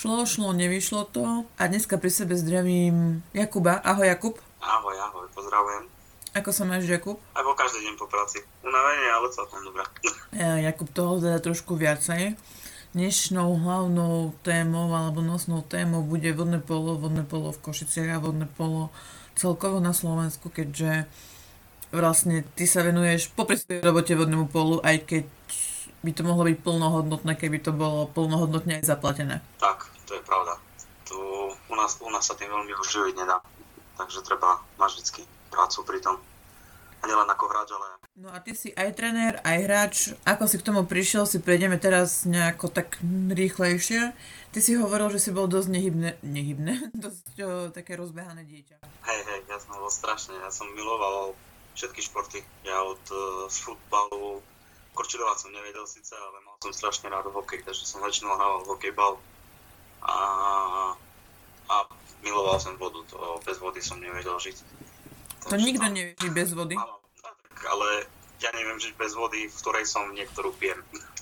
Šlo, šlo, nevyšlo to. A dneska pri sebe zdravím Jakuba. Ahoj Jakub. Ahoj, ahoj, pozdravujem. Ako sa máš Jakub? Ako každý deň po práci. Unavenie, ale celkom dobré. Ja, Jakub toho teda trošku viacej. Dnešnou hlavnou témou alebo nosnou témou bude vodné polo, vodné polo v Košiciach a vodné polo celkovo na Slovensku, keďže vlastne ty sa venuješ popri svojej robote vodnému polu, aj keď by to mohlo byť plnohodnotné, keby to bolo plnohodnotne aj zaplatené. Tak, to je pravda. Tu u nás, u nás sa tým veľmi už živiť nedá. Takže treba mať vždy prácu pri tom. A nielen ako hráč, ale... No a ty si aj trenér, aj hráč. Ako si k tomu prišiel, si prejdeme teraz nejako tak rýchlejšie. Ty si hovoril, že si bol dosť nehybné, nehybné, dosť o, také rozbehané dieťa. Hej, hej, ja som bol strašne. Ja som miloval všetky športy. Ja od uh, futbalu, korčulovať som nevedel síce, ale mal som strašne rád hokej, takže som väčšinou hrával hokejbal. A, a miloval som vodu, to bez vody som nevedel žiť. To takže nikto nevie žiť bez vody. Áno, tak, ale ja neviem žiť bez vody, v ktorej som niektorú pijem.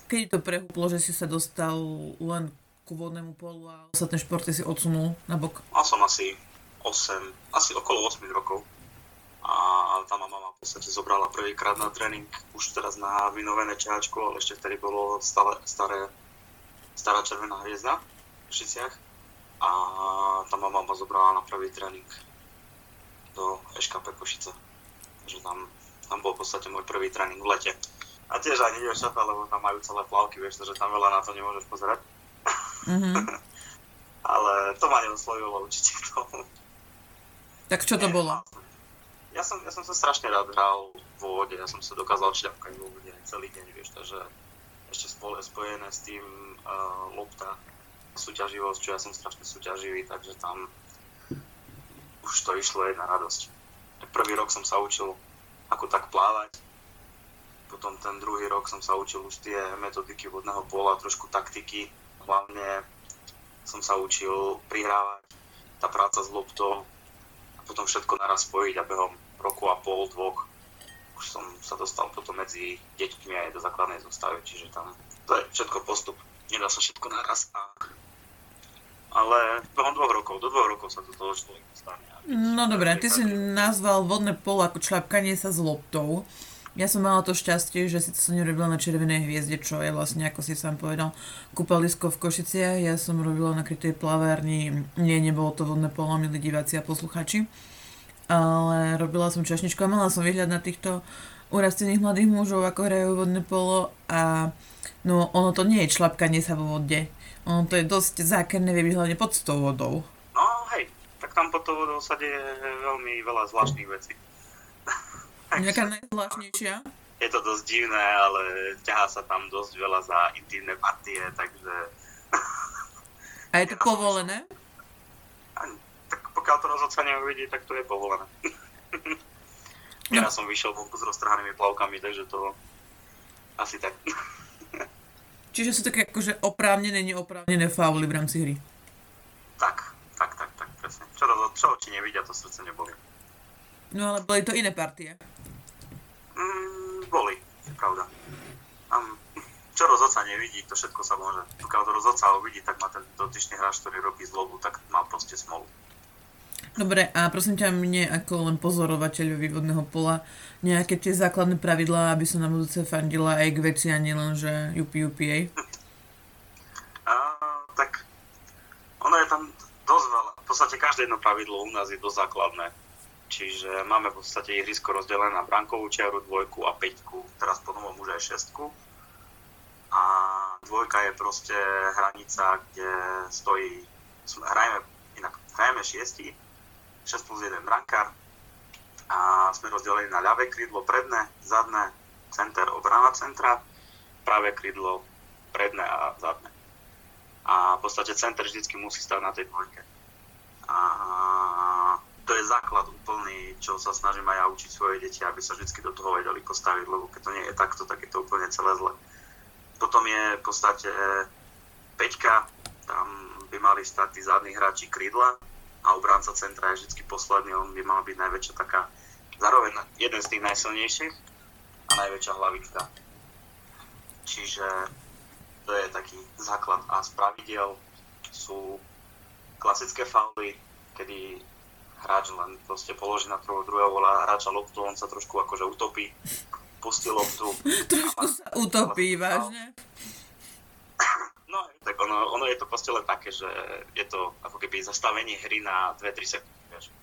Keď to prehúplo, že si sa dostal len ku vodnému polu a ostatné športy si odsunul na bok? Mal som asi 8, asi okolo 8 rokov a tam ma mama v podstate zobrala prvýkrát na tréning, už teraz na vynovené čačko, ale ešte vtedy bolo stále, staré, stará červená hviezda v Šiciach a tam mama ma zobrala na prvý tréning do EŠKP Košice. Takže tam, tam bol v podstate môj prvý tréning v lete. A tiež ani dievčatá, lebo tam majú celé plavky, vieš, že tam veľa na to nemôžeš pozerať. Mm-hmm. ale to ma neoslovilo určite k tomu. Tak čo to bolo? Ja som, ja som sa strašne rád hral vo vode, ja som sa dokázal šľapkať vo vode celý deň, vieš, takže ešte spole, spojené s tým uh, lopta, súťaživosť, čo ja som strašne súťaživý, takže tam už to išlo jedna radosť. Prvý rok som sa učil ako tak plávať, potom ten druhý rok som sa učil už tie metodiky vodného pola, trošku taktiky, hlavne som sa učil prihrávať, tá práca s loptou a potom všetko naraz spojiť a behom roku a pol, dvoch, už som sa dostal potom medzi deťmi aj do základnej zostavy, čiže tam to je všetko postup. Nedá sa všetko naraz a ale behom dvoch rokov, do dvoch rokov sa do toho človek dostane. No dobre, ty si nazval vodné polo ako čľapkanie sa s loptou. Ja som mala to šťastie, že si to som nerobila na Červenej hviezde, čo je vlastne, ako si sám povedal, kúpalisko v Košiciach. Ja som robila na krytej plavárni, nie, nebolo to vodné polo, milí diváci a posluchači ale robila som čašničku a mala som výhľad na týchto urastených mladých mužov, ako hrajú vodné polo a no ono to nie je člapkanie sa vo vode. Ono to je dosť zákerné vyhľadne pod tou vodou. No hej, tak tam pod tou vodou sa deje veľmi veľa zvláštnych vecí. Nejaká najzvláštnejšia? Je to dosť divné, ale ťahá sa tam dosť veľa za intimné partie, takže... A je to povolené? to rozhodca neuvidí, tak to je povolené. ja no. som vyšiel vonku s roztrhanými plavkami, takže to asi tak. Čiže sú také akože oprávnené, neoprávnené fauly v rámci hry. Tak, tak, tak, tak, presne. Čo, to, čo oči nevidia, to srdce neboli. No ale boli to iné partie. Mm, boli, pravda. Um, čo rozhodca nevidí, to všetko sa môže. Pokiaľ to rozhodca uvidí, tak má ten dotyčný hráč, ktorý robí zlobu, tak má proste smolu. Dobre, a prosím ťa, mne ako len pozorovateľovi vodného pola, nejaké tie základné pravidlá, aby som na budúce fandila aj k veci a nielen, že jupi jupi jej? tak ono je tam dosť veľa. V podstate každé jedno pravidlo u nás je dosť základné. Čiže máme v podstate ihrisko rozdelené na brankovú čiaru, dvojku a peťku, teraz po novom už aj šestku. A dvojka je proste hranica, kde stojí, hrajeme, inak, hrajeme šiesti, 6 plus 1 brankár a sme rozdelení na ľavé krídlo predné, zadné, center, obrana centra, pravé krídlo predné a zadné. A v podstate center vždycky musí stať na tej dvojke. A to je základ úplný, čo sa snažím aj ja učiť svoje deti, aby sa vždy do toho vedeli postaviť, lebo keď to nie je takto, tak je to úplne celé zle. Potom je v podstate peťka, tam by mali stať tí zadní hráči krídla, a obránca centra je vždy posledný, on by mal byť najväčšia taká, zároveň jeden z tých najsilnejších a najväčšia hlavička. Čiže to je taký základ a z pravidel sú klasické fauly, kedy hráč len proste položí na prvého, druhého vola hráča loptu, on sa trošku akože utopí, pustí loptu. trošku sa utopí, vážne? No, ono, ono je to proste len také, že je to ako keby zastavenie hry na 2-3 sekundy, vieš.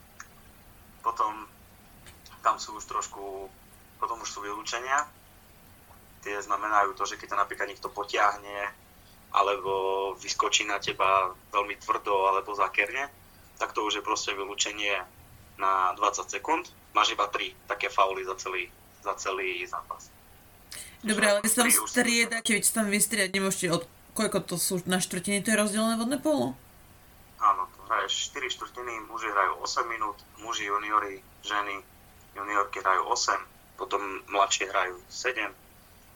Potom tam sú už trošku, potom už sú vylúčenia. Tie znamenajú to, že keď to napríklad niekto potiahne, alebo vyskočí na teba veľmi tvrdo alebo zakerne, tak to už je proste vylúčenie na 20 sekúnd. Máš iba 3 také fauly za celý, za celý zápas. Dobre, ale vy sa tam striedate, vy sa tam vystriedať nemôžete od koľko to sú na štvrtiny, to je rozdelené vodné polo? Áno, to hraješ 4 štvrtiny, muži hrajú 8 minút, muži juniori, ženy, juniorky hrajú 8, potom mladšie hrajú 7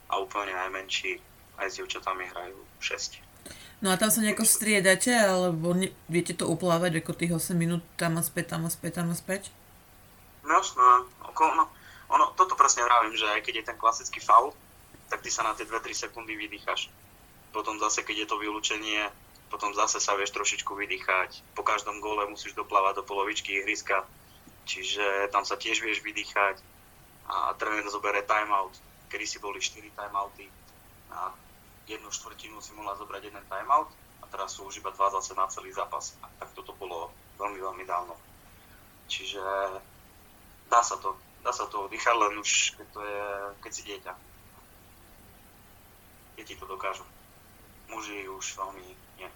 a úplne najmenší aj s dievčatami hrajú 6. No a tam sa nejako striedate, alebo ne, viete to uplávať ako tých 8 minút tam a späť, tam a späť, tam a späť? No jasné, no, ono, toto presne vravím, že aj keď je ten klasický faul, tak ty sa na tie 2-3 sekundy vydýchaš potom zase, keď je to vylúčenie, potom zase sa vieš trošičku vydýchať. Po každom gole musíš doplávať do polovičky ihriska, čiže tam sa tiež vieš vydýchať a tréner zoberie timeout. Kedy si boli 4 timeouty a jednu štvrtinu si mohla zobrať jeden timeout a teraz sú už iba dva zase na celý zápas. A tak toto bolo veľmi, veľmi dávno. Čiže dá sa to. Dá sa to oddychať len už, keď, to je, keď si dieťa. Deti to dokážu muži už veľmi nie.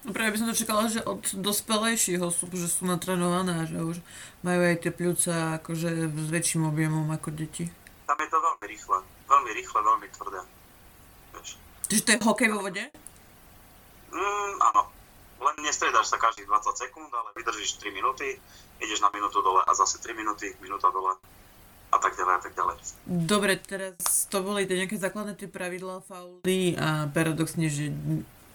No práve by som to čakala, že od dospelejšieho sú, že sú natrenované, že už majú aj tie pľúca akože s väčším objemom ako deti. Tam je to veľmi rýchle. Veľmi rýchle, veľmi tvrdé. Čiže to je hokej vo vode? Mm, áno. Len nestriedaš sa každých 20 sekúnd, ale vydržíš 3 minúty, ideš na minútu dole a zase 3 minúty, minúta dole a tak ďalej a tak ďalej. Dobre, teraz to boli tie nejaké základné tie pravidlá fauly a paradoxne, že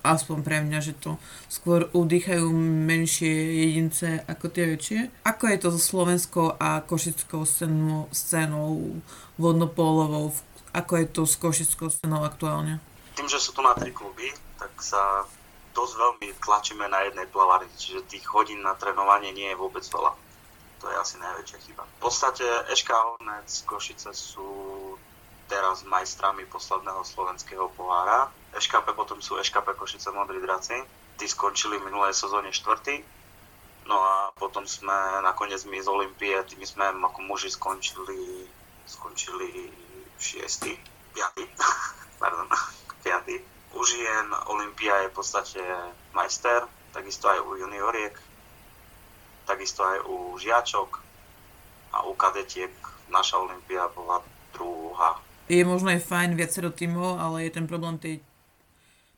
aspoň pre mňa, že to skôr udýchajú menšie jedince ako tie väčšie. Ako je to so slovenskou a košickou scénou, scénou vodnopólovou? Ako je to s košickou scénou aktuálne? Tým, že sú tu na tri kluby, tak sa dosť veľmi tlačíme na jednej plavárni, čiže tých hodín na trénovanie nie je vôbec veľa to je asi najväčšia chyba. V podstate Eška Hornec Košice sú teraz majstrami posledného slovenského pohára. EŠKP potom sú EŠKP Košice Modrí draci. Tí skončili v minulej sezóne štvrtý. No a potom sme nakoniec my z Olympie, tými sme ako muži skončili, skončili šiestý, piatý, pardon, piatý. U žien Olympia je v podstate majster, takisto aj u junioriek takisto aj u žiačok a u kadetiek naša Olympia bola druhá. Je možno aj fajn viacero tímov, ale je ten problém tej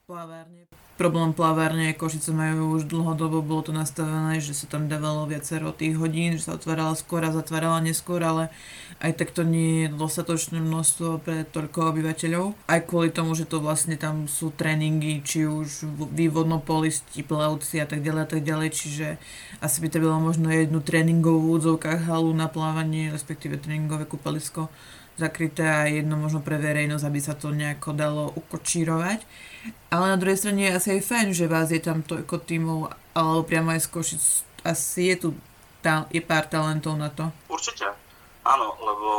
plavárne. Problém plavárne Košice majú už dlhodobo, bolo to nastavené, že sa tam dávalo viacero tých hodín, že sa otvárala skôr a zatvárala neskôr, ale aj tak to nie je dostatočné množstvo pre toľko obyvateľov. Aj kvôli tomu, že to vlastne tam sú tréningy, či už vývodnopolisti, plavci a tak ďalej a tak ďalej, čiže asi by to bylo možno jednu tréningovú údzovkách halu na plávanie, respektíve tréningové kúpalisko zakryté a jedno možno pre verejnosť, aby sa to nejako dalo ukočírovať. Ale na druhej strane je asi aj fajn, že vás je tam toľko tímov, alebo priamo aj z Košic. Asi je tu tá, je pár talentov na to. Určite, áno, lebo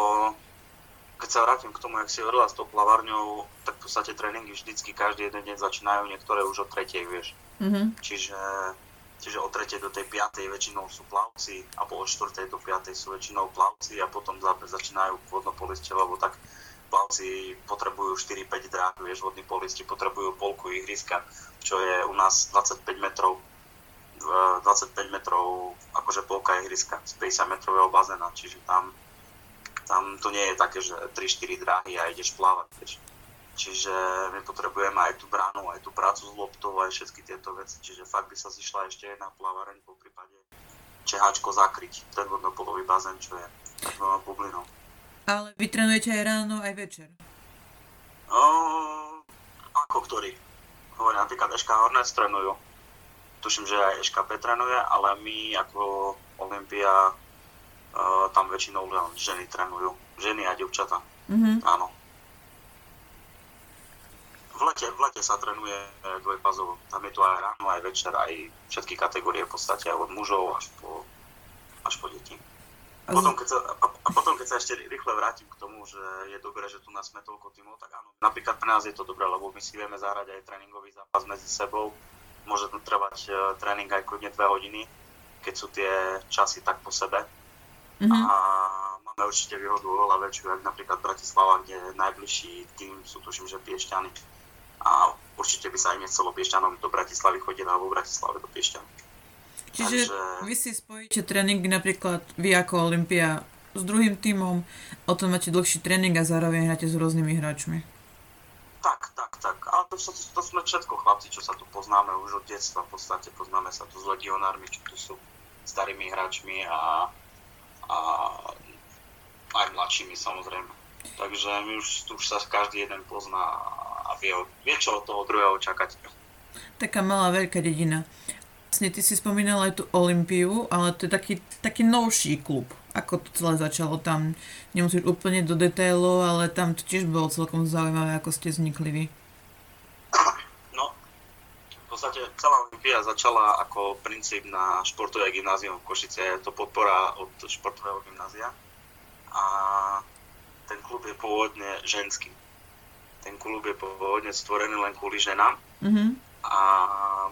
keď sa vrátim k tomu, jak si hovorila s tou plavárňou, tak v podstate tréningy vždycky každý jeden deň začínajú, niektoré už od tretej, vieš. Mm-hmm. Čiže Čiže od 3. do tej 5. väčšinou sú plavci, alebo od 4. do 5. sú väčšinou plavci a potom začínajú vodnopolisti, lebo tak plavci potrebujú 4-5 dráh, vieš, vodní polisti potrebujú polku ihriska, čo je u nás 25 metrov 25 metrov akože polka ihriska z 50 metrového bazéna, čiže tam, tam to nie je také, že 3-4 dráhy a ideš plávať, vieš. Čiže my potrebujeme aj tú bránu, aj tú prácu s loptou, aj všetky tieto veci. Čiže fakt by sa zišla ešte jedna plavareň po prípade čeháčko zakryť ten vodnopolový bazén, čo je veľa bublinou. Ale vy trénujete aj ráno, aj večer? O, ako ktorý? Hovorím, napríklad Eška Hornec trénujú. Tuším, že aj Eška trénuje, ale my ako Olympia uh, tam väčšinou len ženy trénujú. Ženy a devčata. Mm-hmm. Áno. v lete, v lete sa trénuje e, dvojpazovo. Tam je to aj ráno, aj večer, aj všetky kategórie v podstate, od mužov až po, až po deti. A potom, keď sa, a, a potom, keď sa ešte rýchle vrátim k tomu, že je dobré, že tu nás sme toľko tímov, tak áno, napríklad pre nás je to dobré, lebo my si vieme zahrať aj tréningový zápas medzi sebou. Môže to trvať uh, tréning aj kľudne 2 hodiny, keď sú tie časy tak po sebe. Mm-hmm. A máme určite výhodu oveľa väčšiu, ako napríklad Bratislava, kde najbližší tým sú tuším, že Piešťany a určite by sa aj nechcelo Piešťanom do Bratislavy chodiť alebo v Bratislave do Piešťan. Čiže Takže... vy si spojíte tréning napríklad vy ako Olympia s druhým tímom, o tom máte dlhší tréning a zároveň hráte s rôznymi hráčmi. Tak, tak, tak. Ale to, to, to sme všetko chlapci, čo sa tu poznáme už od detstva. V podstate poznáme sa tu s legionármi, čo tu sú starými hráčmi a, a aj mladšími samozrejme. Takže my už, už sa každý jeden pozná a vie, vie čo od toho druhého čakať. Taká malá veľká dedina. Vlastne ty si spomínal aj tú Olympiu, ale to je taký, taký novší klub. Ako to celé začalo tam? Nemusíš úplne do detailov, ale tam to tiež bolo celkom zaujímavé, ako ste vznikli vy. No, v podstate celá Olympia začala ako princíp na športové gymnázium v Košice. Je to podpora od športového gymnázia. A ten klub je pôvodne ženský ten klub je pôvodne stvorený len kvôli ženám. Mm-hmm. A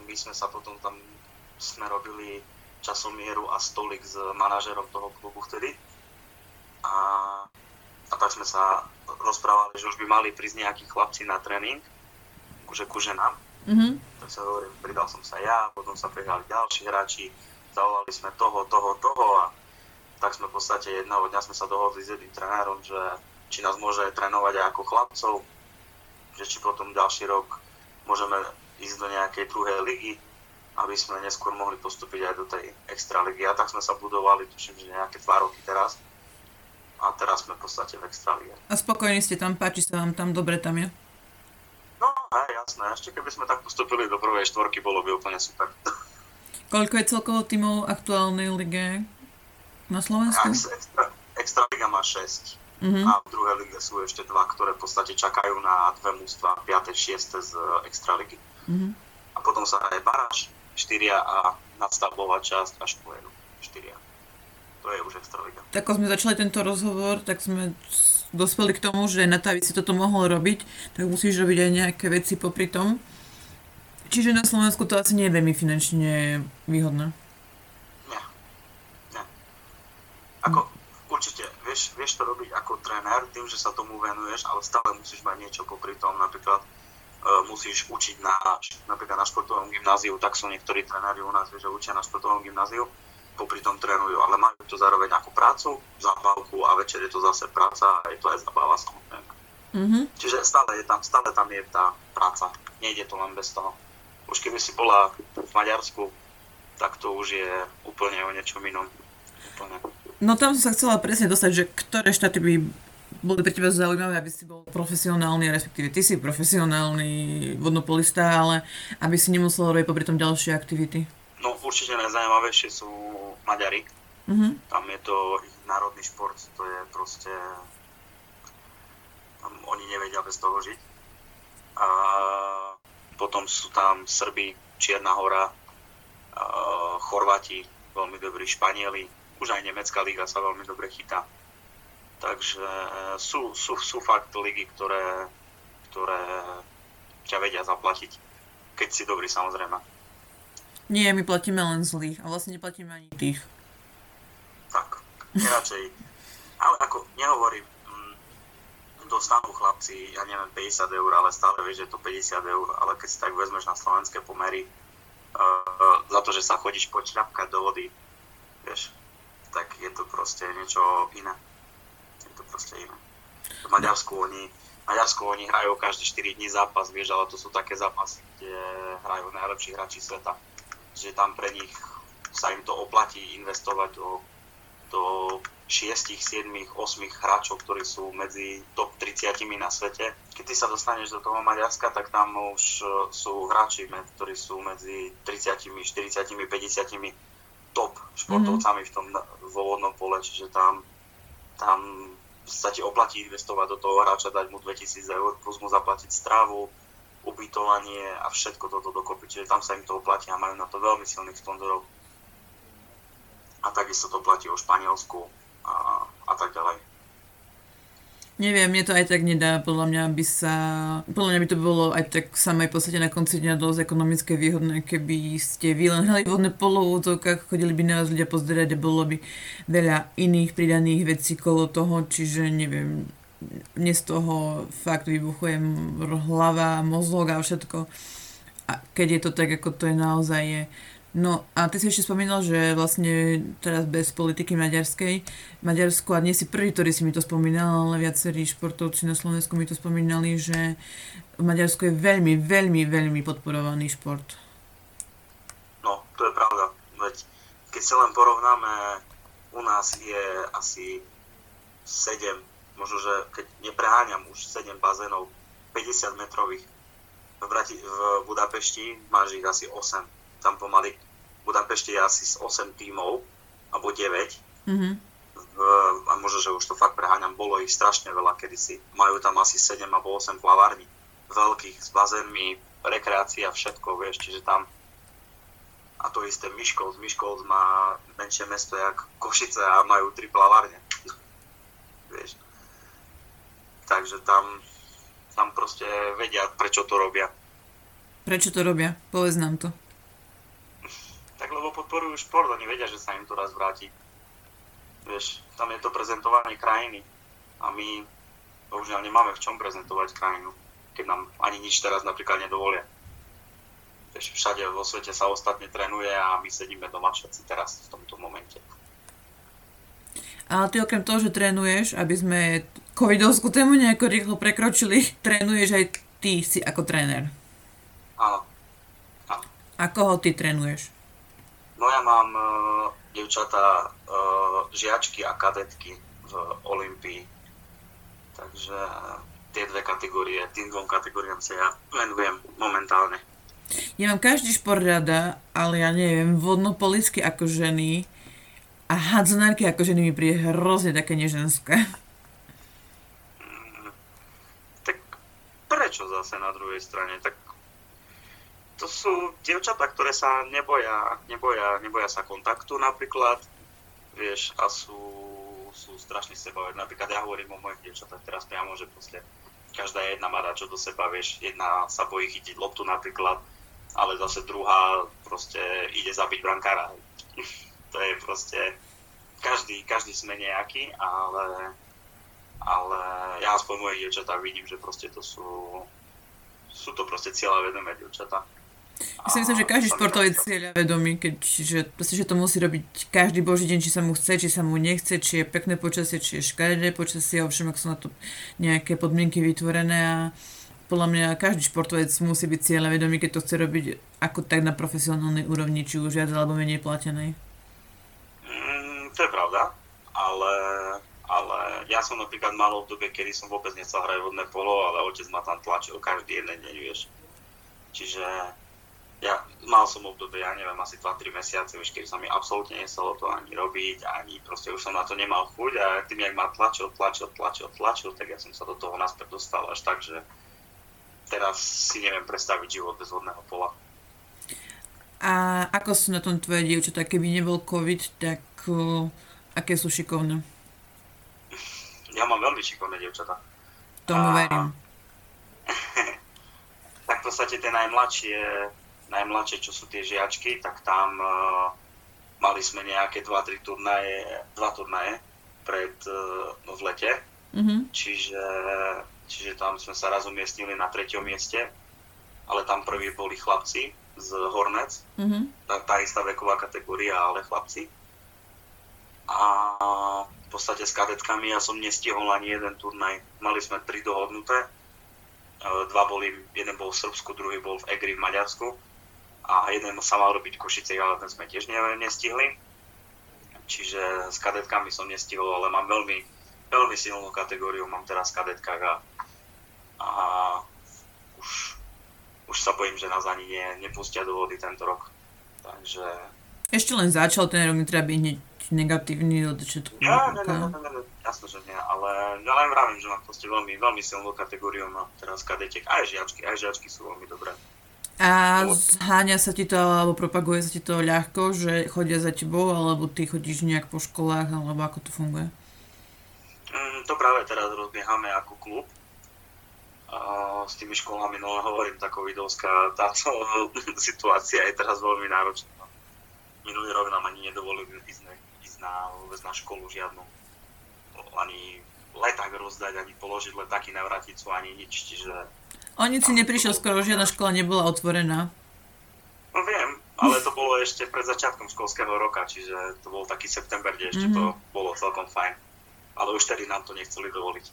my sme sa potom tam, sme robili časomieru a stolik s manažerom toho klubu vtedy. A, a tak sme sa rozprávali, že už by mali prísť nejakí chlapci na tréning, že ku ženám. Mm-hmm. Tak sa hovorím, pridal som sa ja, potom sa pridali ďalší hráči, zavolali sme toho, toho, toho a tak sme v podstate jedného dňa sme sa dohodli s jedným trénerom, že či nás môže trénovať aj ako chlapcov, že či potom ďalší rok môžeme ísť do nejakej druhej ligy, aby sme neskôr mohli postúpiť aj do tej extra ligy. A tak sme sa budovali, tuším, že nejaké dva roky teraz. A teraz sme v podstate v extra lige. A spokojní ste tam, páči sa vám tam, dobre tam je? No, hej, jasné. Ešte keby sme tak postupili do prvej štvorky, bolo by úplne super. Koľko je celkovo tímov aktuálnej lige na Slovensku? Extra, extra liga má 6 Mm-hmm. A v druhej lige sú ešte dva, ktoré v podstate čakajú na dve mústva, 5. 6. z Extraligy. Mm-hmm. A potom sa hraje baráž, 4 a nadstavbová časť až po 4. To je už Extraliga. Tak ako sme začali tento rozhovor, tak sme dospeli k tomu, že na to, aby si toto mohol robiť, tak musíš robiť aj nejaké veci popri tom. Čiže na Slovensku to asi nie je veľmi finančne výhodné. Nie. Nie. Ako, určite vieš, vieš to robiť ako tréner tým, že sa tomu venuješ, ale stále musíš mať niečo popri tom. Napríklad musíš učiť na, napríklad na športovom gymnáziu, tak sú niektorí tréneri u nás, že učia na športovom gymnáziu, popri tom trénujú, ale majú to zároveň ako prácu, zábavku a večer je to zase práca a je to aj zabava samozrejme. Mm-hmm. Čiže stále je tam, stále tam je tá práca. Nejde to len bez toho. Už keby si bola v Maďarsku, tak to už je úplne o niečom inom. Úplne. No tam som sa chcela presne dostať, že ktoré štáty by boli pre teba zaujímavé, aby si bol profesionálny, respektíve ty si profesionálny vodnopolista, ale aby si nemusel robiť popri tom ďalšie aktivity. No určite najzaujímavejšie sú Maďari. Mm-hmm. Tam je to ich národný šport, to je proste... Tam oni nevedia bez toho žiť. A potom sú tam Srby, Čierna hora, Chorváti, veľmi dobrí Španieli, už aj nemecká liga sa veľmi dobre chytá. Takže e, sú, sú, sú fakt ligy, ktoré, ktoré ťa vedia zaplatiť, keď si dobrý samozrejme. Nie, my platíme len zlých a vlastne neplatíme ani tých. Tak, radšej. Ale ako nehovorím, mm, dostanú chlapci, ja neviem, 50 eur, ale stále vieš, že je to 50 eur, ale keď si tak vezmeš na slovenské pomery, uh, za to, že sa chodíš počľapkať do vody, vieš, tak je to proste niečo iné. To proste iné. V Maďarsku oni, Maďarsku oni hrajú každý 4 dní zápas, vieš, ale to sú také zápasy, kde hrajú najlepší hráči sveta. Že tam pre nich sa im to oplatí investovať do, do 6, 7, 8 hráčov, ktorí sú medzi top 30 na svete. Keď ty sa dostaneš do toho Maďarska, tak tam už sú hráči, ktorí sú medzi 30, 40, 50 top športovcami mm-hmm. v tom voľnom pole, čiže tam, tam sa ti oplatí investovať do toho hráča, dať mu 2000 eur, plus mu zaplatiť stravu, ubytovanie a všetko toto dokopy, čiže tam sa im to oplatí a majú na to veľmi silných sponzorov. A takisto to platí o Španielsku a, a tak ďalej. Neviem, mne to aj tak nedá, podľa mňa by sa, podľa mňa by to bolo aj tak samej podstate na konci dňa dosť ekonomické výhodné, keby ste vy len hrali vodné polo v útovkách, chodili by na vás ľudia pozerať a bolo by veľa iných pridaných vecí kolo toho, čiže neviem, mne z toho fakt vybuchuje hlava, mozog a všetko. A keď je to tak, ako to je naozaj je. No a ty si ešte spomínal, že vlastne teraz bez politiky maďarskej, Maďarsko, a nie si prvý, ktorý si mi to spomínal, ale viacerí športovci na Slovensku mi to spomínali, že v Maďarsku je veľmi, veľmi, veľmi podporovaný šport. No, to je pravda. Veď keď sa len porovnáme, u nás je asi 7, možno, že keď nepreháňam už 7 bazénov 50 metrových. V, Brati- v Budapešti máš ich asi 8 tam pomaly Budapešti je asi 8 tímov, alebo 9. Mm-hmm. V, a možno, že už to fakt preháňam, bolo ich strašne veľa kedysi. Majú tam asi 7 alebo 8 plavární veľkých s bazénmi, rekreácia, všetko, vieš, čiže tam a to isté Myškolc. Myškolc má menšie mesto jak Košice a majú tri plavárne. vieš. Takže tam, tam proste vedia, prečo to robia. Prečo to robia? Povedz nám to. Tak lebo podporujú šport, oni vedia, že sa im to raz vráti. Vieš, tam je to prezentovanie krajiny a my bohužiaľ nemáme v čom prezentovať krajinu, keď nám ani nič teraz napríklad nedovolia. Vieš, všade vo svete sa ostatne trénuje a my sedíme doma všetci teraz v tomto momente. Ale ty okrem toho, že trénuješ, aby sme covidovskú tému nejako rýchlo prekročili, trénuješ aj ty si ako tréner. Áno. A koho ty trénuješ? No ja mám uh, devčatá, uh, žiačky a kadetky v Olympii. Takže tie dve kategórie, tým dvom kategóriám sa ja venujem momentálne. Ja mám každý šport rada, ale ja neviem, vodnopolisky ako ženy a hadzonárky ako ženy mi príde hrozne také neženské. Mm, tak prečo zase na druhej strane? Tak to sú dievčatá, ktoré sa neboja, neboja, neboja sa kontaktu napríklad, vieš, a sú, sú strašne sebavé. Napríklad ja hovorím o mojich dievčatách teraz priamo, že proste každá jedna má čo do seba, vieš, jedna sa bojí chytiť loptu napríklad, ale zase druhá proste ide zabiť brankára. to je proste, každý, každý sme nejaký, ale, ale ja aspoň mojich dievčatách vidím, že proste to sú, sú to proste cieľa vedomé dievčatá. Ja si myslím, že každý športovec cieľa vedomý, keď, proste, že to musí robiť každý boží deň, či sa mu chce, či sa mu nechce, či je pekné počasie, či je škaredé počasie, ovšem ak sú na to nejaké podmienky vytvorené a podľa mňa každý športovec musí byť cieľa vedomý, keď to chce robiť ako tak na profesionálnej úrovni, či už viac alebo menej platenej. Mm, to je pravda, ale, ale ja som napríklad mal v dobe, kedy som vôbec nechcel hrať vodné polo, ale otec ma tam tlačil každý jeden deň, vieš. Čiže ja mal som obdobie, ja neviem, asi 2-3 mesiace, už kedy sa mi absolútne neselo to ani robiť, ani proste už som na to nemal chuť a tým, jak ma tlačil, tlačil, tlačil, tlačil, tak ja som sa do toho naspäť dostal až tak, že teraz si neviem predstaviť život bez vodného pola. A ako sú na tom tvoje dievčatá? Keby nebol COVID, tak uh, aké sú šikovné? Ja mám veľmi šikovné dievčatá. Tomu a... verím. tak v podstate tie najmladšie najmladšie, čo sú tie žiačky, tak tam uh, mali sme nejaké 2-3 turnaje, dva turnaje pred, uh, v lete. Mm-hmm. Čiže, čiže tam sme sa raz umiestnili na treťom mieste, ale tam prví boli chlapci z Hornec, mm-hmm. tá, tá istá veková kategória, ale chlapci. A v podstate s kadetkami ja som nestihol ani jeden turnaj. Mali sme tri dohodnuté. E, dva boli, jeden bol v Srbsku, druhý bol v Egri v Maďarsku a jeden sa mal robiť Košice, ale ten sme tiež nestihli. Čiže s kadetkami som nestihol, ale mám veľmi, veľmi silnú kategóriu, mám teraz v kadetkách a, a už, už sa bojím, že nás ani ne, nepustia do vody tento rok. Takže... Ešte len začal ten rok, netreba byť hneď negatívny od začiatku. Ja, ne, ne, ne, ne, ne. jasno, že nie, ale ja len vravím, že mám proste veľmi, veľmi silnú kategóriu, no teraz kadetiek, aj žiačky, aj žiačky sú veľmi dobré. A zháňa sa ti to, alebo propaguje sa ti to ľahko, že chodia za tebou, alebo ty chodíš nejak po školách, alebo ako to funguje? Mm, to práve teraz rozbiehame ako klub. A s tými školami, no hovorím, tá covidovská táto situácia je teraz veľmi náročná. Minulý rok nám ani nedovolili ísť na, ísť na, vôbec na školu žiadnu. Ani leták rozdať, ani položiť letáky na vraticu, ani nič, čiže O nic si neprišiel skoro, žiadna škola nebola otvorená. No viem, ale to bolo ešte pred začiatkom školského roka, čiže to bol taký september, kde ešte mm-hmm. to bolo celkom fajn. Ale už tedy nám to nechceli dovoliť.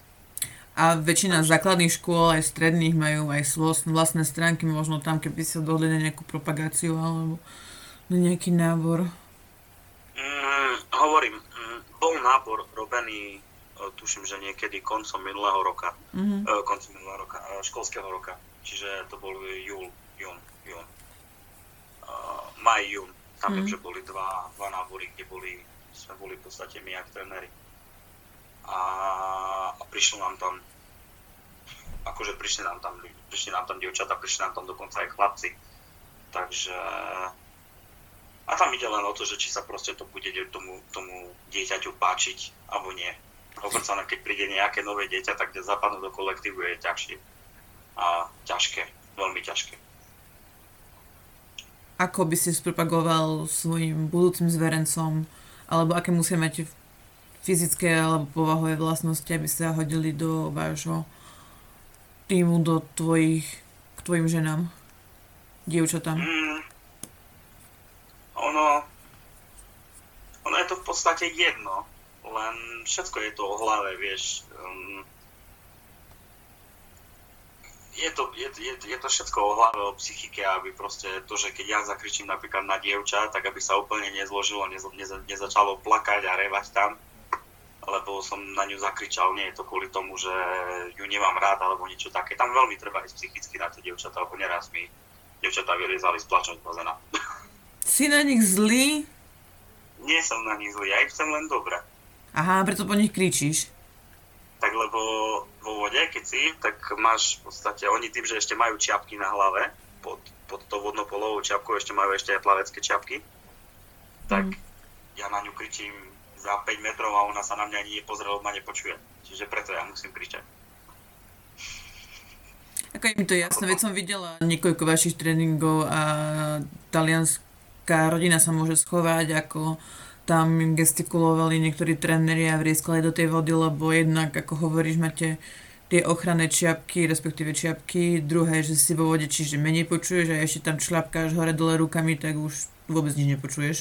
A väčšina základných škôl, aj stredných, majú aj vlastné stránky, možno tam, keby sa dohodli na nejakú propagáciu alebo na nejaký nábor. Mm, hovorím, mm, bol nábor robený tuším, že niekedy koncom minulého roka, mm-hmm. koncom minulého roka, e, školského roka, čiže to bol júl, jún, jún, uh, maj, jún, tam mm-hmm. viem, že boli dva, dva nábory, kde boli, sme boli v podstate my ako tréneri. A, a prišlo nám tam, akože prišli nám tam, prišli nám tam dievčata, prišli nám tam dokonca aj chlapci, takže a tam ide len o to, že či sa proste to bude tomu, tomu dieťaťu páčiť, alebo nie Hovorcané, keď príde nejaké nové dieťa, tak zapadnúť do kolektívu je ťažšie. A ťažké, veľmi ťažké. Ako by si spropagoval svojim budúcim zverencom, alebo aké musia mať fyzické alebo povahové vlastnosti, aby sa hodili do vášho týmu, do tvojich, k tvojim ženám, dievčatám? Mm, ono, ono je to v podstate jedno len všetko je to o hlave, vieš. Um, je to, je, je, je to všetko o hlave, o psychike, aby proste to, že keď ja zakričím napríklad na dievča, tak aby sa úplne nezložilo, neza, neza, nezačalo plakať a revať tam, lebo som na ňu zakričal, nie je to kvôli tomu, že ju nemám rád alebo niečo také. Tam veľmi treba ísť psychicky na tie dievčatá, lebo neraz mi dievčatá vyliezali z plačom bazéna. Si na nich zlý? Nie som na nich zlý, ja ich chcem len dobre. Aha, preto po nich kričíš. Tak lebo vo vode, keď si, tak máš v podstate, oni tým, že ešte majú čiapky na hlave, pod, pod to vodnopolovou čiapkou ešte majú ešte aj plavecké čiapky, tak mm. ja na ňu kričím za 5 metrov a ona sa na mňa ani nepozrie, ma nepočuje. Čiže preto ja musím kričať. Ako je mi to jasné, veď som videla niekoľko vašich tréningov a talianská rodina sa môže schovať ako tam gestikulovali niektorí tréneri a vrieskali do tej vody, lebo jednak, ako hovoríš, máte tie ochranné čiapky, respektíve čiapky, druhé, že si vo vode, čiže menej počuješ a ešte tam šľapkáš hore dole rukami, tak už vôbec nič nepočuješ.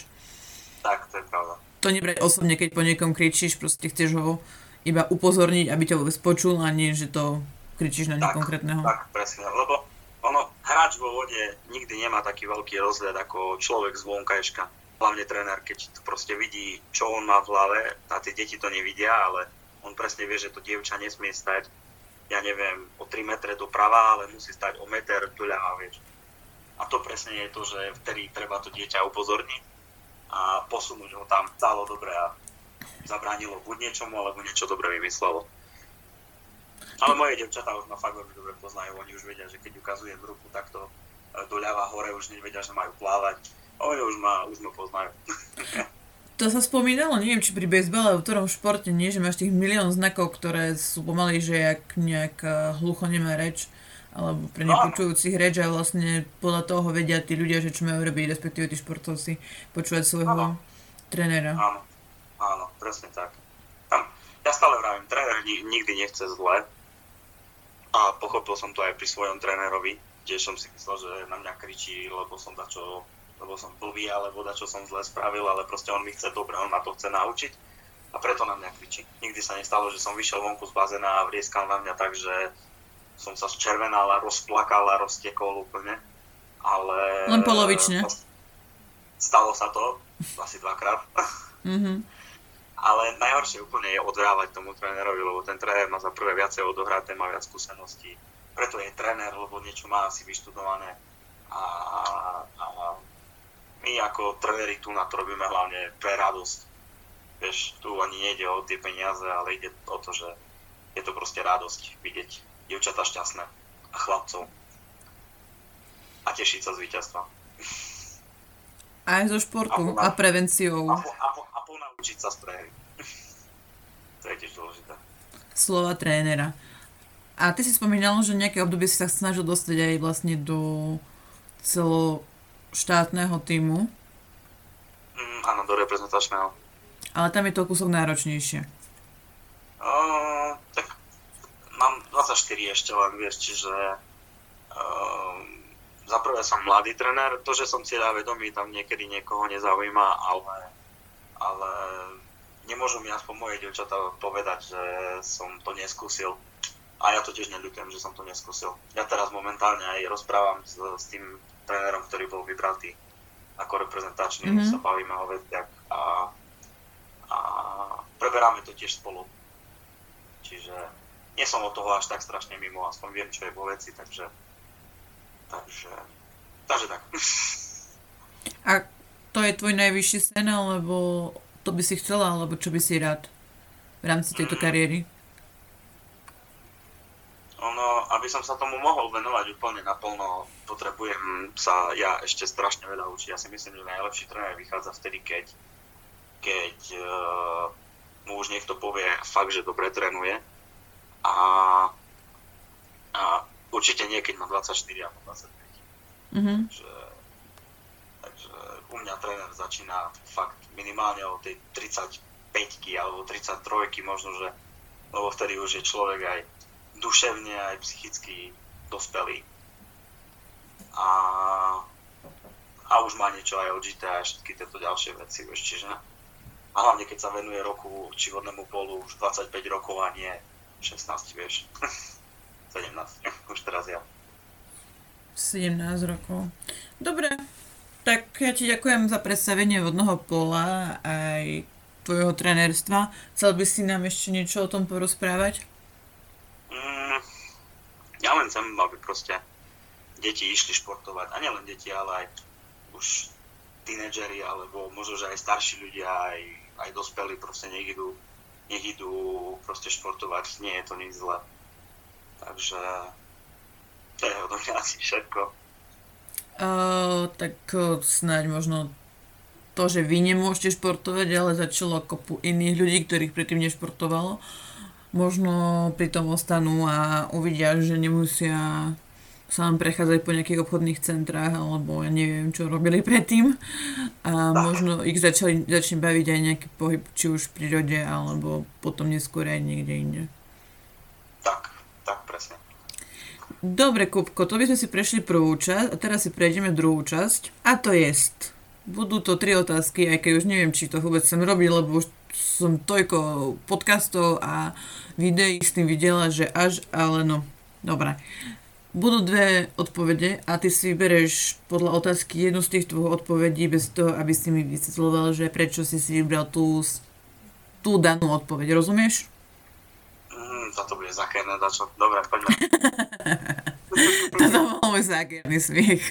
Tak, to je pravda. To nebrať osobne, keď po niekom kričíš, proste chceš ho iba upozorniť, aby ťa vôbec počul a nie, že to kričíš na tak, konkrétneho. Tak, presne, lebo ono, hráč vo vode nikdy nemá taký veľký rozhľad ako človek z vonkajška hlavne tréner, keď to proste vidí, čo on má v hlave, a tie deti to nevidia, ale on presne vie, že to dievča nesmie stať, ja neviem, o 3 metre doprava, ale musí stať o meter doľava, vieš. A to presne je to, že vtedy treba to dieťa upozorniť a posunúť ho tam stálo dobre a zabránilo buď niečomu, alebo niečo dobre vymyslelo. Ale moje devčatá už ma fakt veľmi dobre poznajú, oni už vedia, že keď ukazujem ruku takto doľava hore, už nevedia, že majú plávať oni už ma, už ma poznajú. To sa spomínalo, neviem, či pri bejsbale v ktorom športe, nie, že máš tých milión znakov, ktoré sú pomaly, že jak nejak hlucho nemá reč, alebo pre no, nepočujúcich reč a vlastne podľa toho vedia tí ľudia, že čo majú robiť, respektíve tí športovci, počúvať svojho trénera. Áno, áno, presne tak. Tam, ja stále vravím, tréner nikdy nechce zle a pochopil som to aj pri svojom trénerovi, tiež som si myslel, že na mňa kričí, lebo som dačo lebo som blbý, alebo čo som zle spravil, ale proste on mi chce dobre, on ma to chce naučiť a preto na mňa kričí. Nikdy sa nestalo, že som vyšiel vonku z bazéna a vrieskal na mňa tak, že som sa zčervenal a rozplakal a roztekol úplne. Ale... Len polovične. Stalo sa to, asi dvakrát. Mm-hmm. Ale najhoršie úplne je odhrávať tomu trénerovi, lebo ten tréner má za prvé viacej odohraté, má viac skúseností. Preto je tréner, lebo niečo má asi vyštudované. A, a my ako tréneri tu na to robíme hlavne pre radosť. Vieš, tu ani nejde o tie peniaze, ale ide o to, že je to proste radosť vidieť dievčatá šťastné a chlapcov. A tešiť sa z víťazstva. Aj zo športu a, a prevenciou. A, po, a, po, a ponaučiť sa z prehry. to je tiež dôležité. Slova trénera. A ty si spomínal, že nejaké obdobie si sa snažil dostať aj vlastne do celoštátneho týmu. Mm, áno, do reprezentačného. Ale tam je to kúsok náročnejšie. Uh, tak mám 24 ešte len, vieš, čiže uh, za prvé som mladý trenér, to, že som cieľa vedomý, tam niekedy niekoho nezaujíma, ale, ale nemôžu mi aspoň moje dievčatá povedať, že som to neskúsil. A ja to tiež neľutujem, že som to neskúsil. Ja teraz momentálne aj rozprávam s, s tým trénerom, ktorý bol vybratý ako reprezentačný, mm-hmm. sa bavíme o veciach a, a preberáme to tiež spolu. Čiže nie som od toho až tak strašne mimo, aspoň viem, čo je vo veci, takže takže, takže tak. A to je tvoj najvyšší sen, alebo to by si chcela, alebo čo by si rád v rámci tejto mm. kariéry? Ono, aby som sa tomu mohol venovať úplne naplno, potrebujem sa ja ešte strašne veľa učiť. Ja si myslím, že najlepší tréner vychádza vtedy, keď, keď uh, mu už niekto povie fakt, že dobre trénuje. A, a určite nie, keď má 24 alebo 25. Mm-hmm. Takže, takže u mňa tréner začína fakt minimálne o tej 35 alebo 33 možno, že lebo vtedy už je človek aj duševne aj psychicky dospelý. A, a už má niečo aj odžité a všetky tieto ďalšie veci, vieš, čiže a hlavne keď sa venuje roku či vodnému polu už 25 rokov a nie 16, vieš. 17, už teraz ja. 17 rokov. Dobre, tak ja ti ďakujem za predstavenie vodného pola aj tvojho trenérstva. Chcel by si nám ešte niečo o tom porozprávať? Chcem, aby proste deti išli športovať. A nielen deti, ale aj už tínedžeri, alebo možno, že aj starší ľudia, aj, aj dospelí proste nech idú, nech idú proste športovať. Nie je to nič zlé. Takže to je odo mňa asi všetko. Uh, tak snáď možno to, že vy nemôžete športovať, ale začalo kopu iných ľudí, ktorých predtým nešportovalo. Uh, možno pri tom ostanú a uvidia, že nemusia sa len prechádzať po nejakých obchodných centrách alebo ja neviem, čo robili predtým a možno ich začali, začne baviť aj nejaký pohyb, či už v prírode alebo potom neskôr aj niekde inde. Tak, tak presne. Dobre, Kupko, to by sme si prešli prvú časť a teraz si prejdeme druhú časť a to jest budú to tri otázky, aj keď už neviem, či to vôbec sem robí, lebo už som toľko podcastov a videí s tým videla, že až, ale no, dobre. Budú dve odpovede a ty si vybereš podľa otázky jednu z tých dvoch odpovedí bez toho, aby si mi vysvetloval, že prečo si si vybral tú, tú danú odpoveď, rozumieš? Mm, toto bude zakerné dačo. Dobre, poďme. toto bol môj zákerný smiech.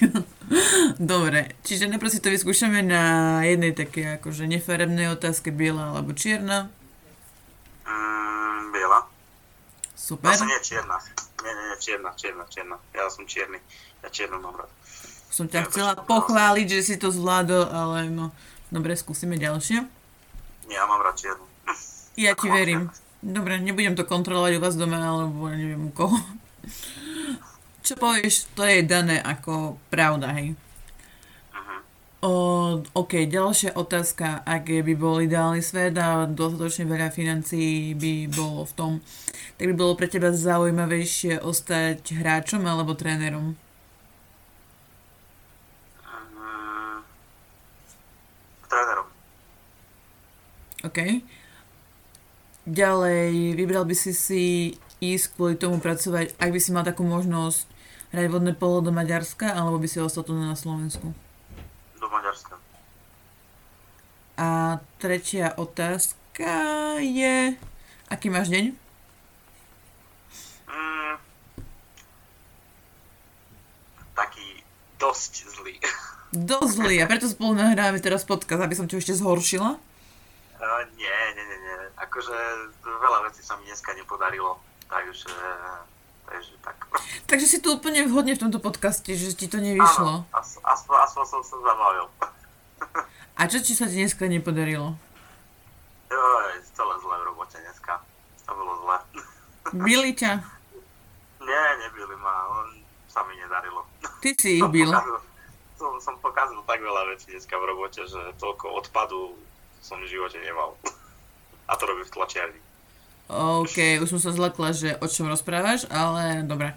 Dobre, čiže najprv si to vyskúšame na jednej také akože nefarebnej otázke, biela alebo čierna. Mm, biela. Super. Zase nie čierna. Nie, nie, nie, čierna, čierna, čierna. Ja som čierny. Ja čiernu mám rád. Som ťa ja chcela pochváliť, že si to zvládol, ale no. Dobre, skúsime ďalšie. Ja mám rád čiernu. Ja ti verím. Dobre, nebudem to kontrolovať u vás doma, alebo neviem u koho. Čo povieš, to je dané ako pravda, hej? O, OK, ďalšia otázka, ak by bol ideálny svet a dostatočne veľa financií by bolo v tom, tak by bolo pre teba zaujímavejšie ostať hráčom alebo trénerom? Uh, trénerom. OK. Ďalej, vybral by si si ísť kvôli tomu pracovať, ak by si mal takú možnosť hrať vodné polo do Maďarska, alebo by si ostal tu na Slovensku? Do Maďarska. A tretia otázka je, aký máš deň? Mm, taký dosť zlý. Dosť zlý a preto spolu nahráme teraz podcast, aby som ťa ešte zhoršila? Uh, nie, nie, nie, nie. Akože veľa vecí sa mi dneska nepodarilo, takže, takže tak. Takže si tu úplne vhodne v tomto podcaste, že ti to nevyšlo. Áno, as, aspoň, som sa zabavil. A čo ti sa ti dneska nepodarilo? Joj, celé zle v robote dneska. To bolo zle. Bili ťa? Nie, nebyli ma, len sa mi nedarilo. Ty si ich bil. som, som pokazil tak veľa vecí dneska v robote, že toľko odpadu som v živote nemal. A to robím v tlačiarni. OK, už som sa zlakla, že o čom rozprávaš, ale dobre.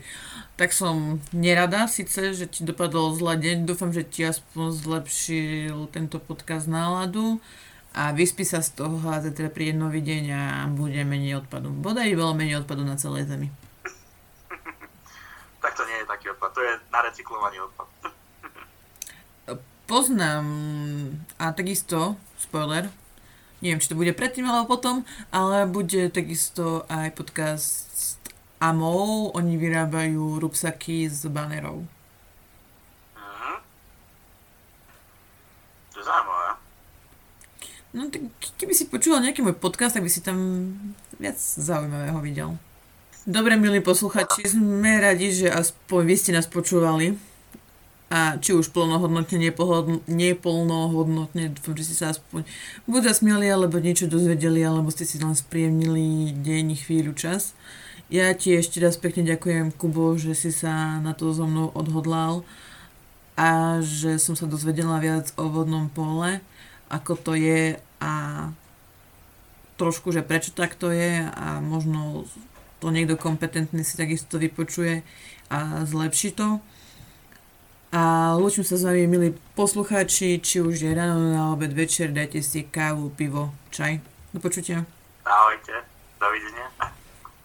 Tak som nerada síce, že ti dopadol zle deň. Dúfam, že ti aspoň zlepšil tento podcast náladu a vyspí sa z toho a zajtra príde nový deň a bude menej odpadu. Bodaj bolo menej odpadu na celej zemi. Tak to nie je taký odpad, to je na recyklovaný odpad. Poznám a takisto, spoiler, neviem, či to bude predtým alebo potom, ale bude takisto aj podcast Amou, oni vyrábajú rúbsaky z banerov. Mhm. To je zaujímavé. No tak keby si počúval nejaký môj podcast, tak by si tam viac zaujímavého videl. Dobre, milí posluchači, sme radi, že aspoň vy ste nás počúvali. A či už plnohodnotne, neplnohodnotne, dúfam, že ste sa aspoň buď zasmiali, alebo niečo dozvedeli, alebo ste si len spriemnili deň, chvíľu, čas. Ja ti ešte raz pekne ďakujem, Kubo, že si sa na to so mnou odhodlal a že som sa dozvedela viac o vodnom pole, ako to je a trošku, že prečo tak to je a možno to niekto kompetentný si takisto vypočuje a zlepší to. A lúčim sa s vami, milí poslucháči, či už je ráno, na obed, večer, dajte si kávu, pivo, čaj. Do počutia. Ahojte, dovidenia.